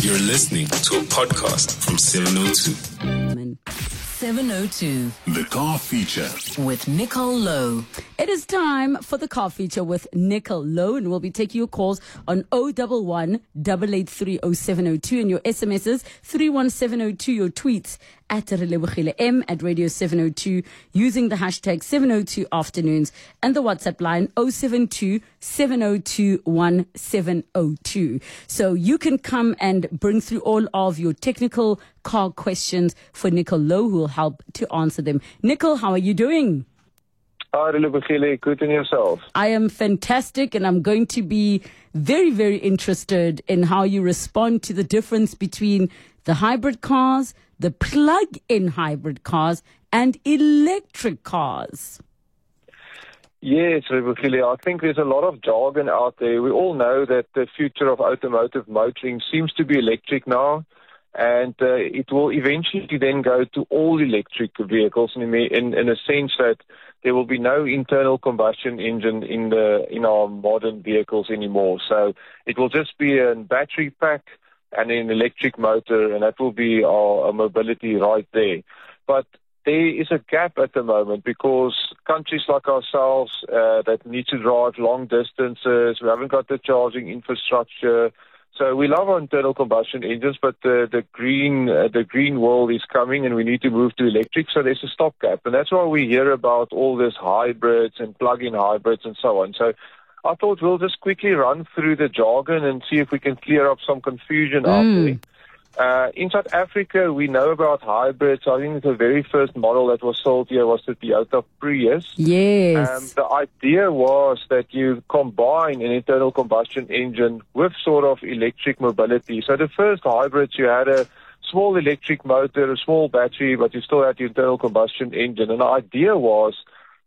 You're listening to a podcast from 702. 702 The car feature. with Nicol Louw. It is time for the car feature with Nicol Louw, and we'll be taking your calls on 011 883 0702 and your SMSs 31702, your tweets at M at Radio 702 using the hashtag 702 afternoons and the WhatsApp line 072 702 1702. So you can come and bring through all of your technical car questions for Nicol Louw, who will help to answer them. Nicole, how are you doing? Hi, Relebogile. Good in yourself. I am fantastic, and I'm going to be very, very interested in how you respond to the difference between the hybrid cars, the plug in hybrid cars, and electric cars. Yes, Relebogile. I think there's a lot of jargon out there. We all know that the future of automotive motoring seems to be electric now. And uh, it will eventually then go to all electric vehicles in, in, in a sense that there will be no internal combustion engine in the in our modern vehicles anymore. So it will just be a battery pack and an electric motor, and that will be our, our mobility right there. But there is a gap at the moment because countries like ourselves uh, that need to drive long distances, we haven't got the charging infrastructure. So we love our internal combustion engines, but the the green uh, the green world is coming, and we need to move to electric. So there's a stopgap, and that's why we hear about all this hybrids and plug-in hybrids and so on. So I thought we'll just quickly run through the jargon and see if we can clear up some confusion out there. Uh, in South Africa, we know about hybrids. I think the very first model that was sold here was the Toyota Prius. Yes. Um, the idea was that you combine an internal combustion engine with sort of electric mobility. So the first hybrids, you had a small electric motor, a small battery, but you still had the internal combustion engine. And the idea was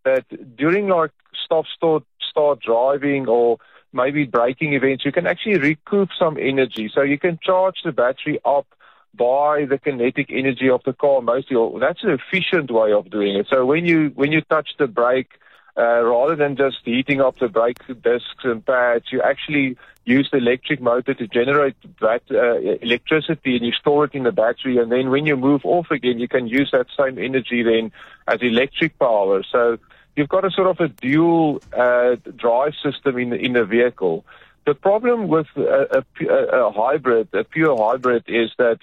that during like stop, start, start driving or maybe braking events, you can actually recoup some energy. So you can charge the battery up by the kinetic energy of the car mostly. That's an efficient way of doing it. So when you when you touch the brake, uh, rather than just heating up the brake discs and pads, you actually use the electric motor to generate that uh, electricity and you store it in the battery. And then when you move off again, you can use that same energy then as electric power. So you've got a sort of a dual uh, drive system in the, in the vehicle. The problem with a, a, a hybrid, a pure hybrid, is that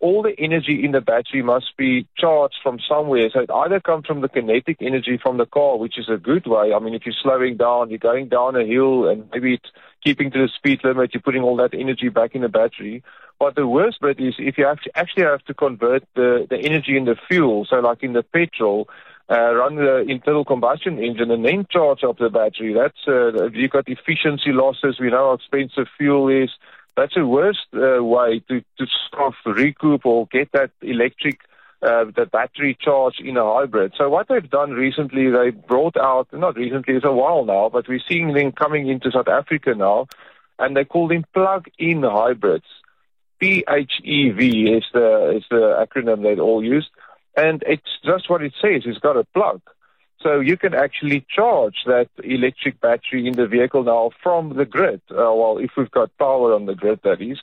all the energy in the battery must be charged from somewhere. So it either comes from the kinetic energy from the car, which is a good way. I mean, if you're slowing down, you're going down a hill and maybe it's keeping to the speed limit, you're putting all that energy back in the battery. But the worst bit is if you actually have to convert the, the energy in the fuel. So like in the petrol, uh, run the internal combustion engine and then charge up the battery. That's uh, you've got efficiency losses. We know how expensive fuel is. That's the worst uh, way to to sort of recoup or get that electric uh, the battery charge in a hybrid. So what they've done recently, they brought out not recently, it's a while now, but we're seeing them coming into South Africa now, and they call them plug-in hybrids. PHEV is the is the acronym they all use. And it's just what it says. It's got a plug. So you can actually charge that electric battery in the vehicle now from the grid. Uh, well, if we've got power on the grid, that is.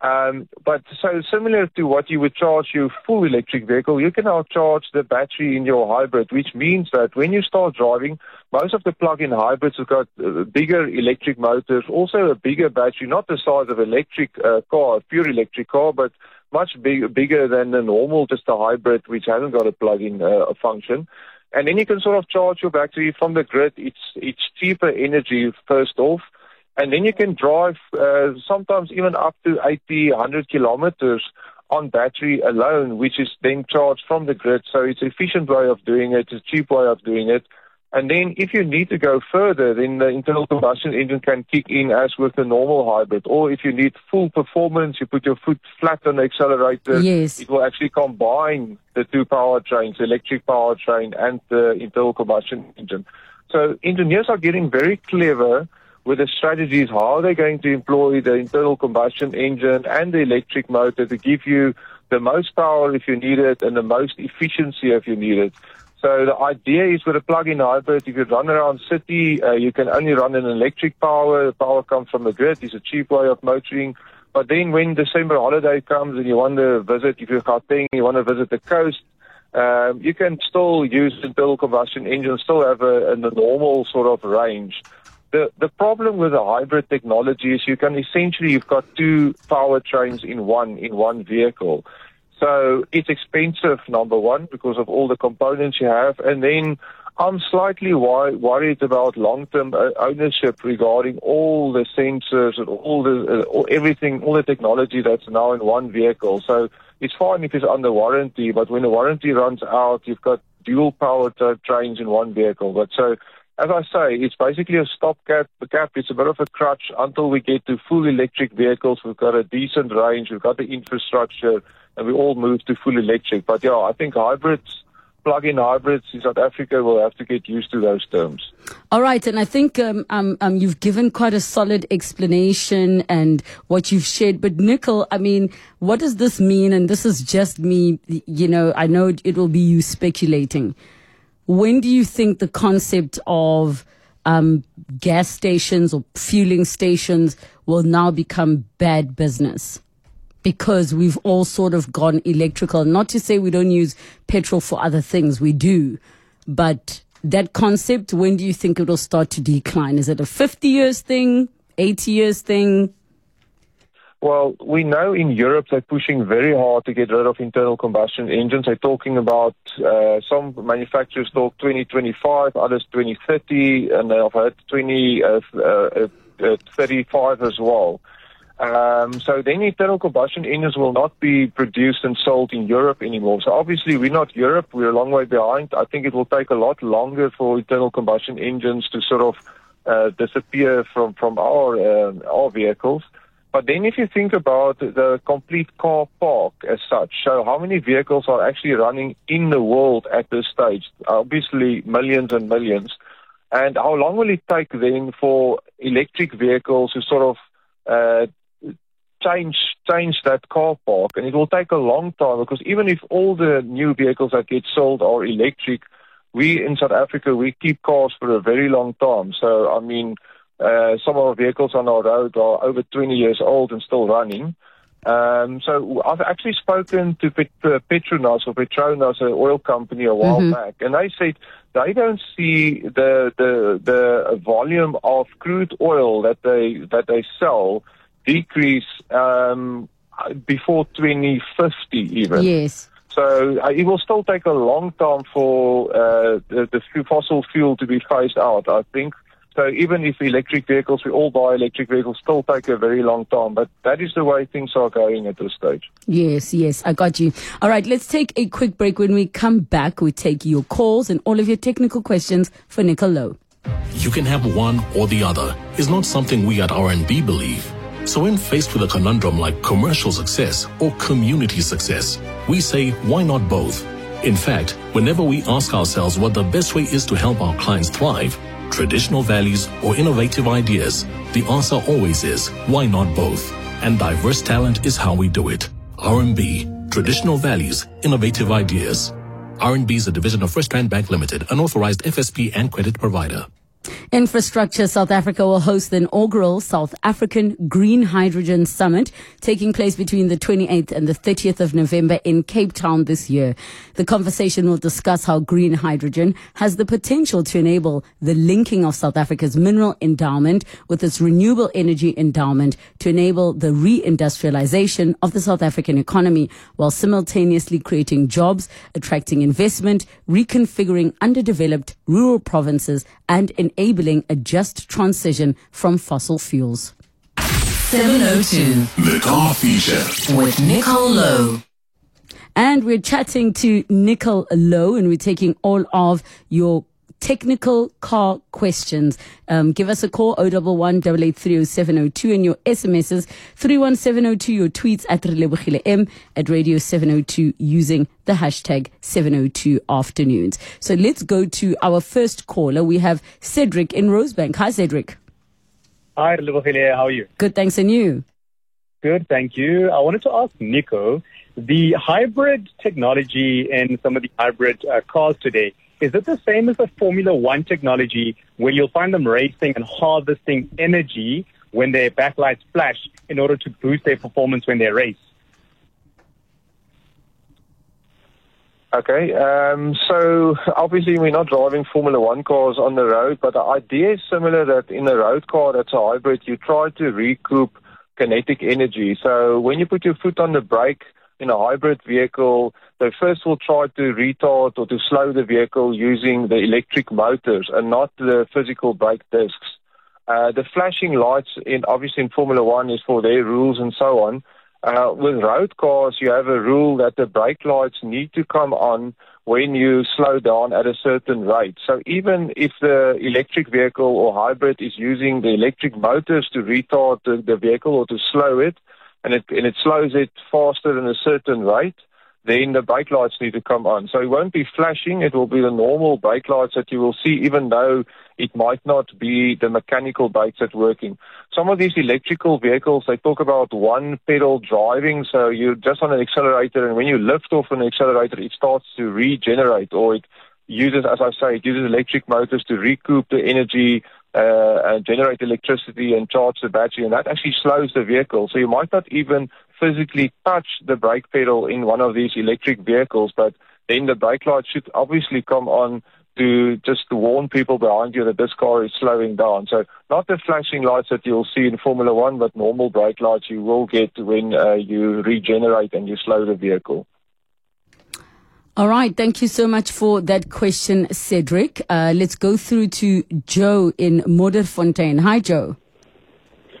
Um, but so similar to what you would charge your full electric vehicle, you can now charge the battery in your hybrid, which means that when you start driving, most of the plug-in hybrids have got uh, bigger electric motors, also a bigger battery, not the size of electric uh, car, pure electric car, but much big, bigger than the normal, just a hybrid, which hasn't got a plug-in uh, function. And then you can sort of charge your battery from the grid. It's it's cheaper energy first off, and then you can drive uh, sometimes even up to 80, 100 kilometers on battery alone, which is then charged from the grid. So it's an efficient way of doing it. It's a cheap way of doing it. And then if you need to go further, then the internal combustion engine can kick in as with the normal hybrid. Or if you need full performance, you put your foot flat on the accelerator. Yes. It will actually combine the two powertrains, the electric powertrain and the internal combustion engine. So engineers are getting very clever with the strategies how they're going to employ the internal combustion engine and the electric motor to give you the most power if you need it and the most efficiency if you need it. So the idea is with a plug-in hybrid, if you run around city, uh, you can only run an electric power. The power comes from the grid. It's a cheap way of motoring. But then when December holiday comes and you want to visit, if you're Gauteng, you want to visit the coast, um, you can still use the internal combustion engines, still have a, a normal sort of range. The, the problem with the hybrid technology is you can essentially, you've got two powertrains in one, in one vehicle. So it's expensive, number one, because of all the components you have. And then I'm slightly wor- worried about long-term uh, ownership regarding all the sensors and all the uh, all, everything, all the technology that's now in one vehicle. So it's fine if it's under warranty, but when the warranty runs out, you've got dual power trains in one vehicle. But so, as I say, it's basically a stopgap. Cap. It's a bit of a crutch until we get to full electric vehicles. We've got a decent range. We've got the infrastructure, and we all move to full electric. But yeah, I think hybrids plug-in hybrids in South Africa will have to get used to those terms. All right, and I think um, um, um, you've given quite a solid explanation and what you've shared. But Nicol, I mean, what does this mean? And this is just me, you know, I know it will be you speculating. When do you think the concept of um, gas stations or fueling stations will now become bad business? Because we've all sort of gone electrical. Not to say we don't use petrol for other things, we do. But that concept, when do you think it will start to decline? Is it a 50 years thing, 80 years thing? Well, we know in Europe they're pushing very hard to get rid of internal combustion engines. They're talking about uh, some manufacturers talk 2025, others 2030, and I've heard 2035 uh, uh, uh as well. Um, so then internal combustion engines will not be produced and sold in Europe anymore. So obviously we're not Europe, we're a long way behind. I think it will take a lot longer for internal combustion engines to sort of uh, disappear from, from our, uh, our vehicles. But then if you think about the complete car park as such, so how many vehicles are actually running in the world at this stage? Obviously millions and millions. And how long will it take then for electric vehicles to sort of uh, change change that car park, and it will take a long time because even if all the new vehicles that get sold are electric, we in South Africa we keep cars for a very long time. So I mean, uh, some of our vehicles on our road are over 20 years old and still running. Um, so I've actually spoken to Pet- uh, Petronas or Petronas, an oil company, a while mm-hmm. back, and they said they don't see the the the volume of crude oil that they that they sell decrease um, before 2050 even. Yes. So uh, it will still take a long time for uh, the, the fossil fuel to be phased out, I think. So even if electric vehicles, we all buy electric vehicles, still take a very long time. But that is the way things are going at this stage. Yes, yes, I got you. All right, let's take a quick break. When we come back, we take your calls and all of your technical questions for Nicol Louw. You can have one or the other. Is not something we at RMB believe. So when faced with a conundrum like commercial success or community success, we say, why not both? In fact, whenever we ask ourselves what the best way is to help our clients thrive, traditional values or innovative ideas, the answer always is, why not both? And diverse talent is how we do it. RMB, traditional values, innovative ideas. RMB is a division of FirstRand Bank Limited, an authorized FSP and credit provider. Infrastructure South Africa will host the inaugural South African Green Hydrogen Summit taking place between the 28th and the 30th of November in Cape Town this year. The conversation will discuss how green hydrogen has the potential to enable the linking of South Africa's mineral endowment with its renewable energy endowment to enable the reindustrialization of the South African economy while simultaneously creating jobs, attracting investment, reconfiguring underdeveloped rural provinces and enabling a just transition from fossil fuels. 702. The Car Feature. With Nicol Louw. And we're chatting to Nicol Louw and we're taking all of your technical car questions. Um, give us a call, 011 883 and your SMSs, 31702, your tweets at M at Radio 702 using the hashtag 702 afternoons. So let's go to our first caller. We have Cedric in Rosebank. Hi, Cedric. Hi, Relebogile. How are you? Good, thanks. And you? Good, thank you. I wanted to ask Nico, the hybrid technology in some of the hybrid uh, cars today, is it the same as the Formula One technology where you'll find them racing and harvesting energy, when their backlights flash in order to boost their performance when they race? Okay, um, so obviously we're not driving Formula One cars on the road, but the idea is similar that in a road car that's a hybrid, you try to recoup kinetic energy. So when you put your foot on the brake in a hybrid vehicle, they first will try to retard or to slow the vehicle using the electric motors and not the physical brake discs. Uh, the flashing lights in obviously in Formula One is for their rules and so on. Uh, with road cars, you have a rule that the brake lights need to come on when you slow down at a certain rate. So even if the electric vehicle or hybrid is using the electric motors to retard the, the vehicle or to slow it, and it, and it slows it faster than a certain rate, then the brake lights need to come on. So it won't be flashing, it will be the normal brake lights that you will see even though it might not be the mechanical brakes that working. Some of these electrical vehicles, they talk about one pedal driving, so you're just on an accelerator and when you lift off an accelerator, it starts to regenerate or it uses, as I say, it uses electric motors to recoup the energy uh, generate electricity and charge the battery, and that actually slows the vehicle. So you might not even physically touch the brake pedal in one of these electric vehicles, but then the brake light should obviously come on to just warn people behind you that this car is slowing down. So not the flashing lights that you'll see in Formula One, but normal brake lights you will get when uh, you regenerate and you slow the vehicle. All right. Thank you so much for that question, Cedric. Uh, let's go through to Joe in Modderfontein. Hi, Joe.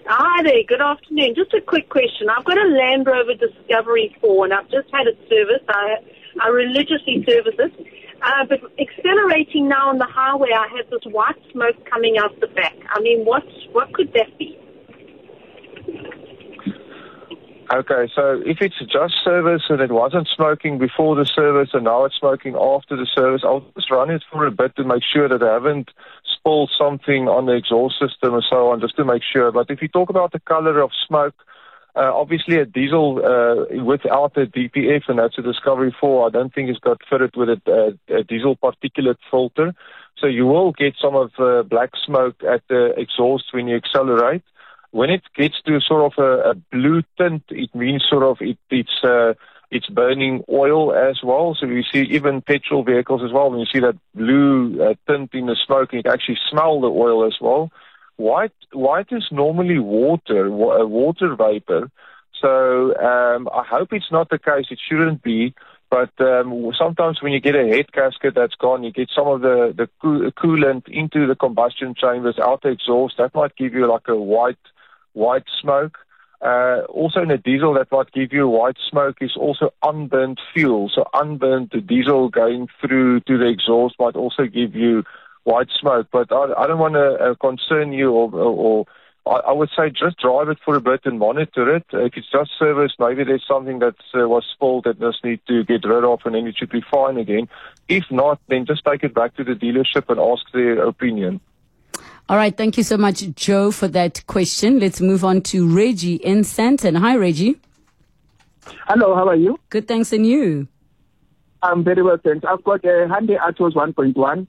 Hi there. Good afternoon. Just a quick question. I've got a Land Rover Discovery 4 and I've just had it serviced. I, I religiously service it. Uh, but accelerating now on the highway, I have this white smoke coming out the back. I mean, what, what could that be? Okay, so if it's just service and it wasn't smoking before the service and now it's smoking after the service, I'll just run it for a bit to make sure that I haven't spilled something on the exhaust system and so on, just to make sure. But if you talk about the color of smoke, uh, obviously a diesel uh, without a DPF, and that's a Discovery 4, I don't think it's got fitted with a, a, a diesel particulate filter. So you will get some of uh, black smoke at the exhaust when you accelerate when it gets to sort of a, a blue tint, it means sort of it, it's uh, it's burning oil as well. So you see even petrol vehicles as well. When you see that blue uh, tint in the smoke, you can actually smell the oil as well. White white is normally water, wa- water vapor. So um, I hope it's not the case. It shouldn't be. But um, sometimes when you get a head gasket that's gone, you get some of the, the coolant into the combustion chambers out the exhaust. That might give you like a white white smoke. Uh, also in a diesel that might give you white smoke is also unburnt fuel. So unburnt diesel going through to the exhaust might also give you white smoke. But I, I don't want to uh, concern you or, or, I would say just drive it for a bit and monitor it. If it's just service, maybe there's something that uh, was spilled that just need to get rid of and then it should be fine again. If not, then just take it back to the dealership and ask their opinion. All right. Thank you so much, Joe, for that question. Let's move on to Reggie in Sandton. Hi, Reggie. Hello, how are you? Good, thanks. And you? I'm very well, thanks. I've got a Hyundai Atos 1.1.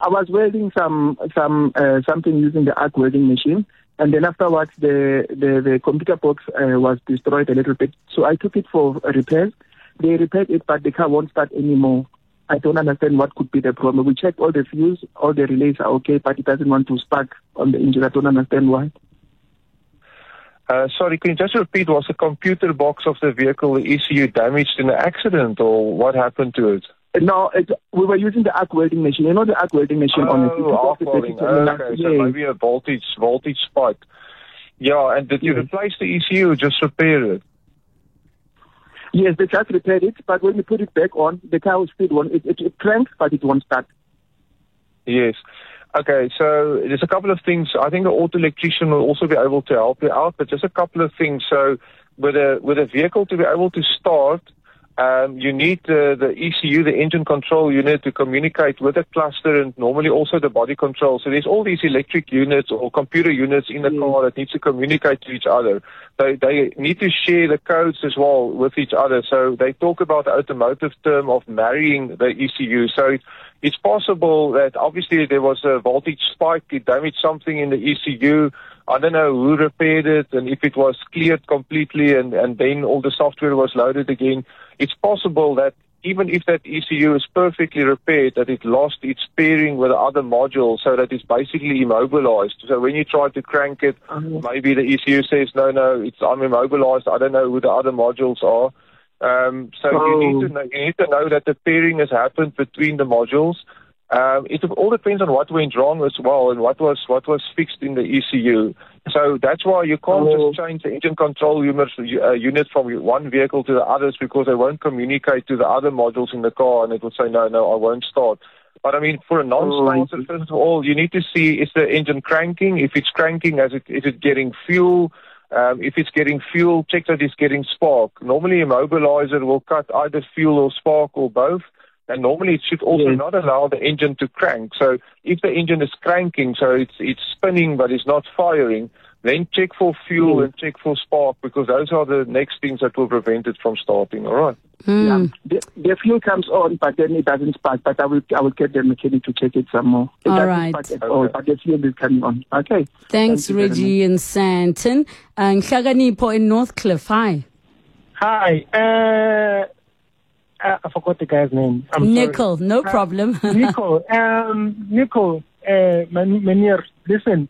I was welding some some uh, something using the arc welding machine, and then afterwards the the, the computer box uh, was destroyed a little bit. So I took it for repairs. They repaired it, but the car won't start anymore. I don't understand what could be the problem. We checked all the fuels, all the relays are okay, but it doesn't want to spark on the engine. I don't understand why. Uh, sorry, can you just repeat? Was the computer box of the vehicle, the ECU, damaged in an accident, or what happened to it? No, it, we were using the arc welding machine. You know the arc welding machine oh, on it. Oh, arc welding. Okay, so maybe a voltage voltage spike. Yeah, and did you replace the ECU or just repair it? Yes, they just repaired it, but when you put it back on, the car will still on. It, it, it cranks, but it won't start. Yes. Okay, so there's a couple of things. I think the auto electrician will also be able to help you out, but just a couple of things. So with a with a vehicle to be able to start, um, you need the, the ECU, the engine control unit, to communicate with the cluster and normally also the body control. So there's all these electric units or computer units in the mm. car that needs to communicate to each other. They, they need to share the codes as well with each other. So they talk about the automotive term of marrying the ECU. So it's possible that obviously there was a voltage spike, it damaged something in the ECU, I don't know who repaired it and if it was cleared completely and, and then all the software was loaded again. It's possible that even if that ECU is perfectly repaired, that it lost its pairing with the other modules so that it's basically immobilized. So when you try to crank it, Uh-huh. maybe the ECU says, no, no, it's I'm immobilized. I don't know who the other modules are. Um, so you Oh. need to know, you need to know that the pairing has happened between the modules. Um, it all depends on what went wrong as well and what was what was fixed in the ECU. So that's why you can't Oh. just change the engine control unit, uh, unit from one vehicle to the others because they won't communicate to the other modules in the car and it will say no, no, I won't start. But I mean, for a non-starter, Oh, first of all, you need to see is the engine cranking. If it's cranking, is it is it getting fuel? Um, if it's getting fuel, check that it's getting spark. Normally, immobilizer will cut either fuel or spark or both. And normally, it should also Yes. not allow the engine to crank. So if the engine is cranking, so it's it's spinning but it's not firing, then check for fuel Yes. and check for spark because those are the next things that will prevent it from starting. All right. Mm. Yeah. The, the fuel comes on, but then it doesn't spark. But I will I will get the mechanic to check it some more. It All doesn't right. spark at all, Okay. but the fuel is coming on. Okay. Thanks, Thank you very Reggie uh, in Sandton. And Shaganipo in Northcliffe. Hi. Hi. Uh, uh, I forgot the guy's name. I'm sorry. Nickel, no problem. Nico. Um, Nico, uh, Man- Manier, listen.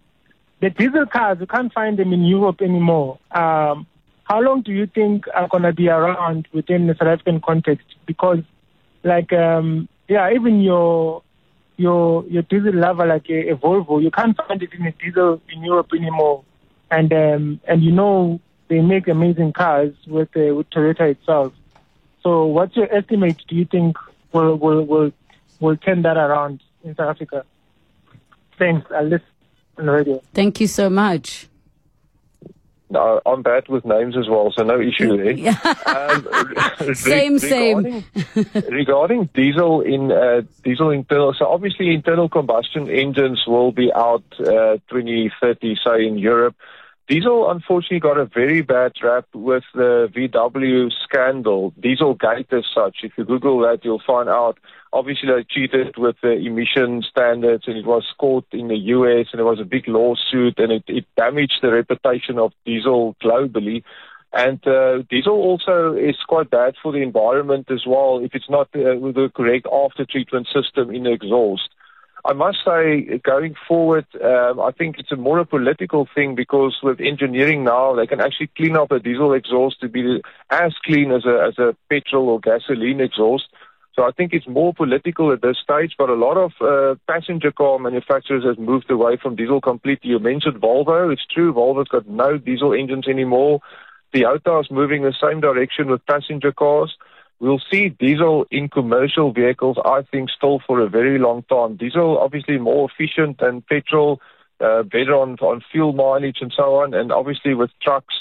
The diesel cars, you can't find them in Europe anymore. Um, how long do you think are going to be around within the South African context? Because, like, um, yeah, even your your your diesel lover, like a, a Volvo, you can't find it in a diesel in Europe anymore. And um, and you know they make amazing cars with uh, with Toyota itself. So, what's your estimate? Do you think will will will will turn that around in South Africa? Thanks. I'll listen on the radio. Thank you so much. No, I'm bad with names as well, so no issue there. Um, re- Same, same. regarding, regarding diesel in uh, diesel internal, so obviously internal combustion engines will be out uh, 2030, say in Europe. Diesel unfortunately got a very bad rap with the VW scandal, Dieselgate as such. If you Google that, you'll find out. Obviously, they cheated with the emission standards, and it was caught in the US, and there was a big lawsuit, and it, it damaged the reputation of diesel globally. And uh, diesel also is quite bad for the environment as well if it's not uh, with the correct after treatment system in the exhaust. I must say, going forward, um, I think it's a more a political thing because with engineering now, they can actually clean up a diesel exhaust to be as clean as a as a petrol or gasoline exhaust. So I think it's more political at this stage, but a lot of uh, passenger car manufacturers have moved away from diesel completely. You mentioned Volvo. It's true, Volvo's got no diesel engines anymore. Toyota is moving the same direction with passenger cars. We'll see diesel in commercial vehicles, I think, still for a very long time. Diesel, obviously, more efficient than petrol, uh, better on, on fuel mileage and so on. And obviously, with trucks,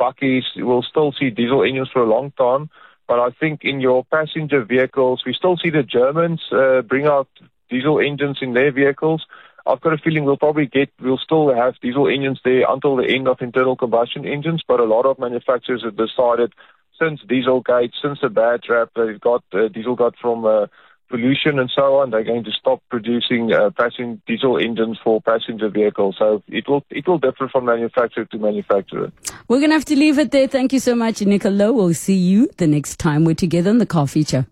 bakkies, we'll still see diesel engines for a long time. But I think in your passenger vehicles, we still see the Germans uh, bring out diesel engines in their vehicles. I've got a feeling we'll probably get, we'll still have diesel engines there until the end of internal combustion engines, but a lot of manufacturers have decided since Dieselgate, since the bad rap it got, uh, diesel got from uh, pollution and so on, they're going to stop producing uh, passenger diesel engines for passenger vehicles. So it will it will differ from manufacturer to manufacturer. We're going to have to leave it there. Thank you so much, Nicolo. We'll see you the next time we're together on the car feature.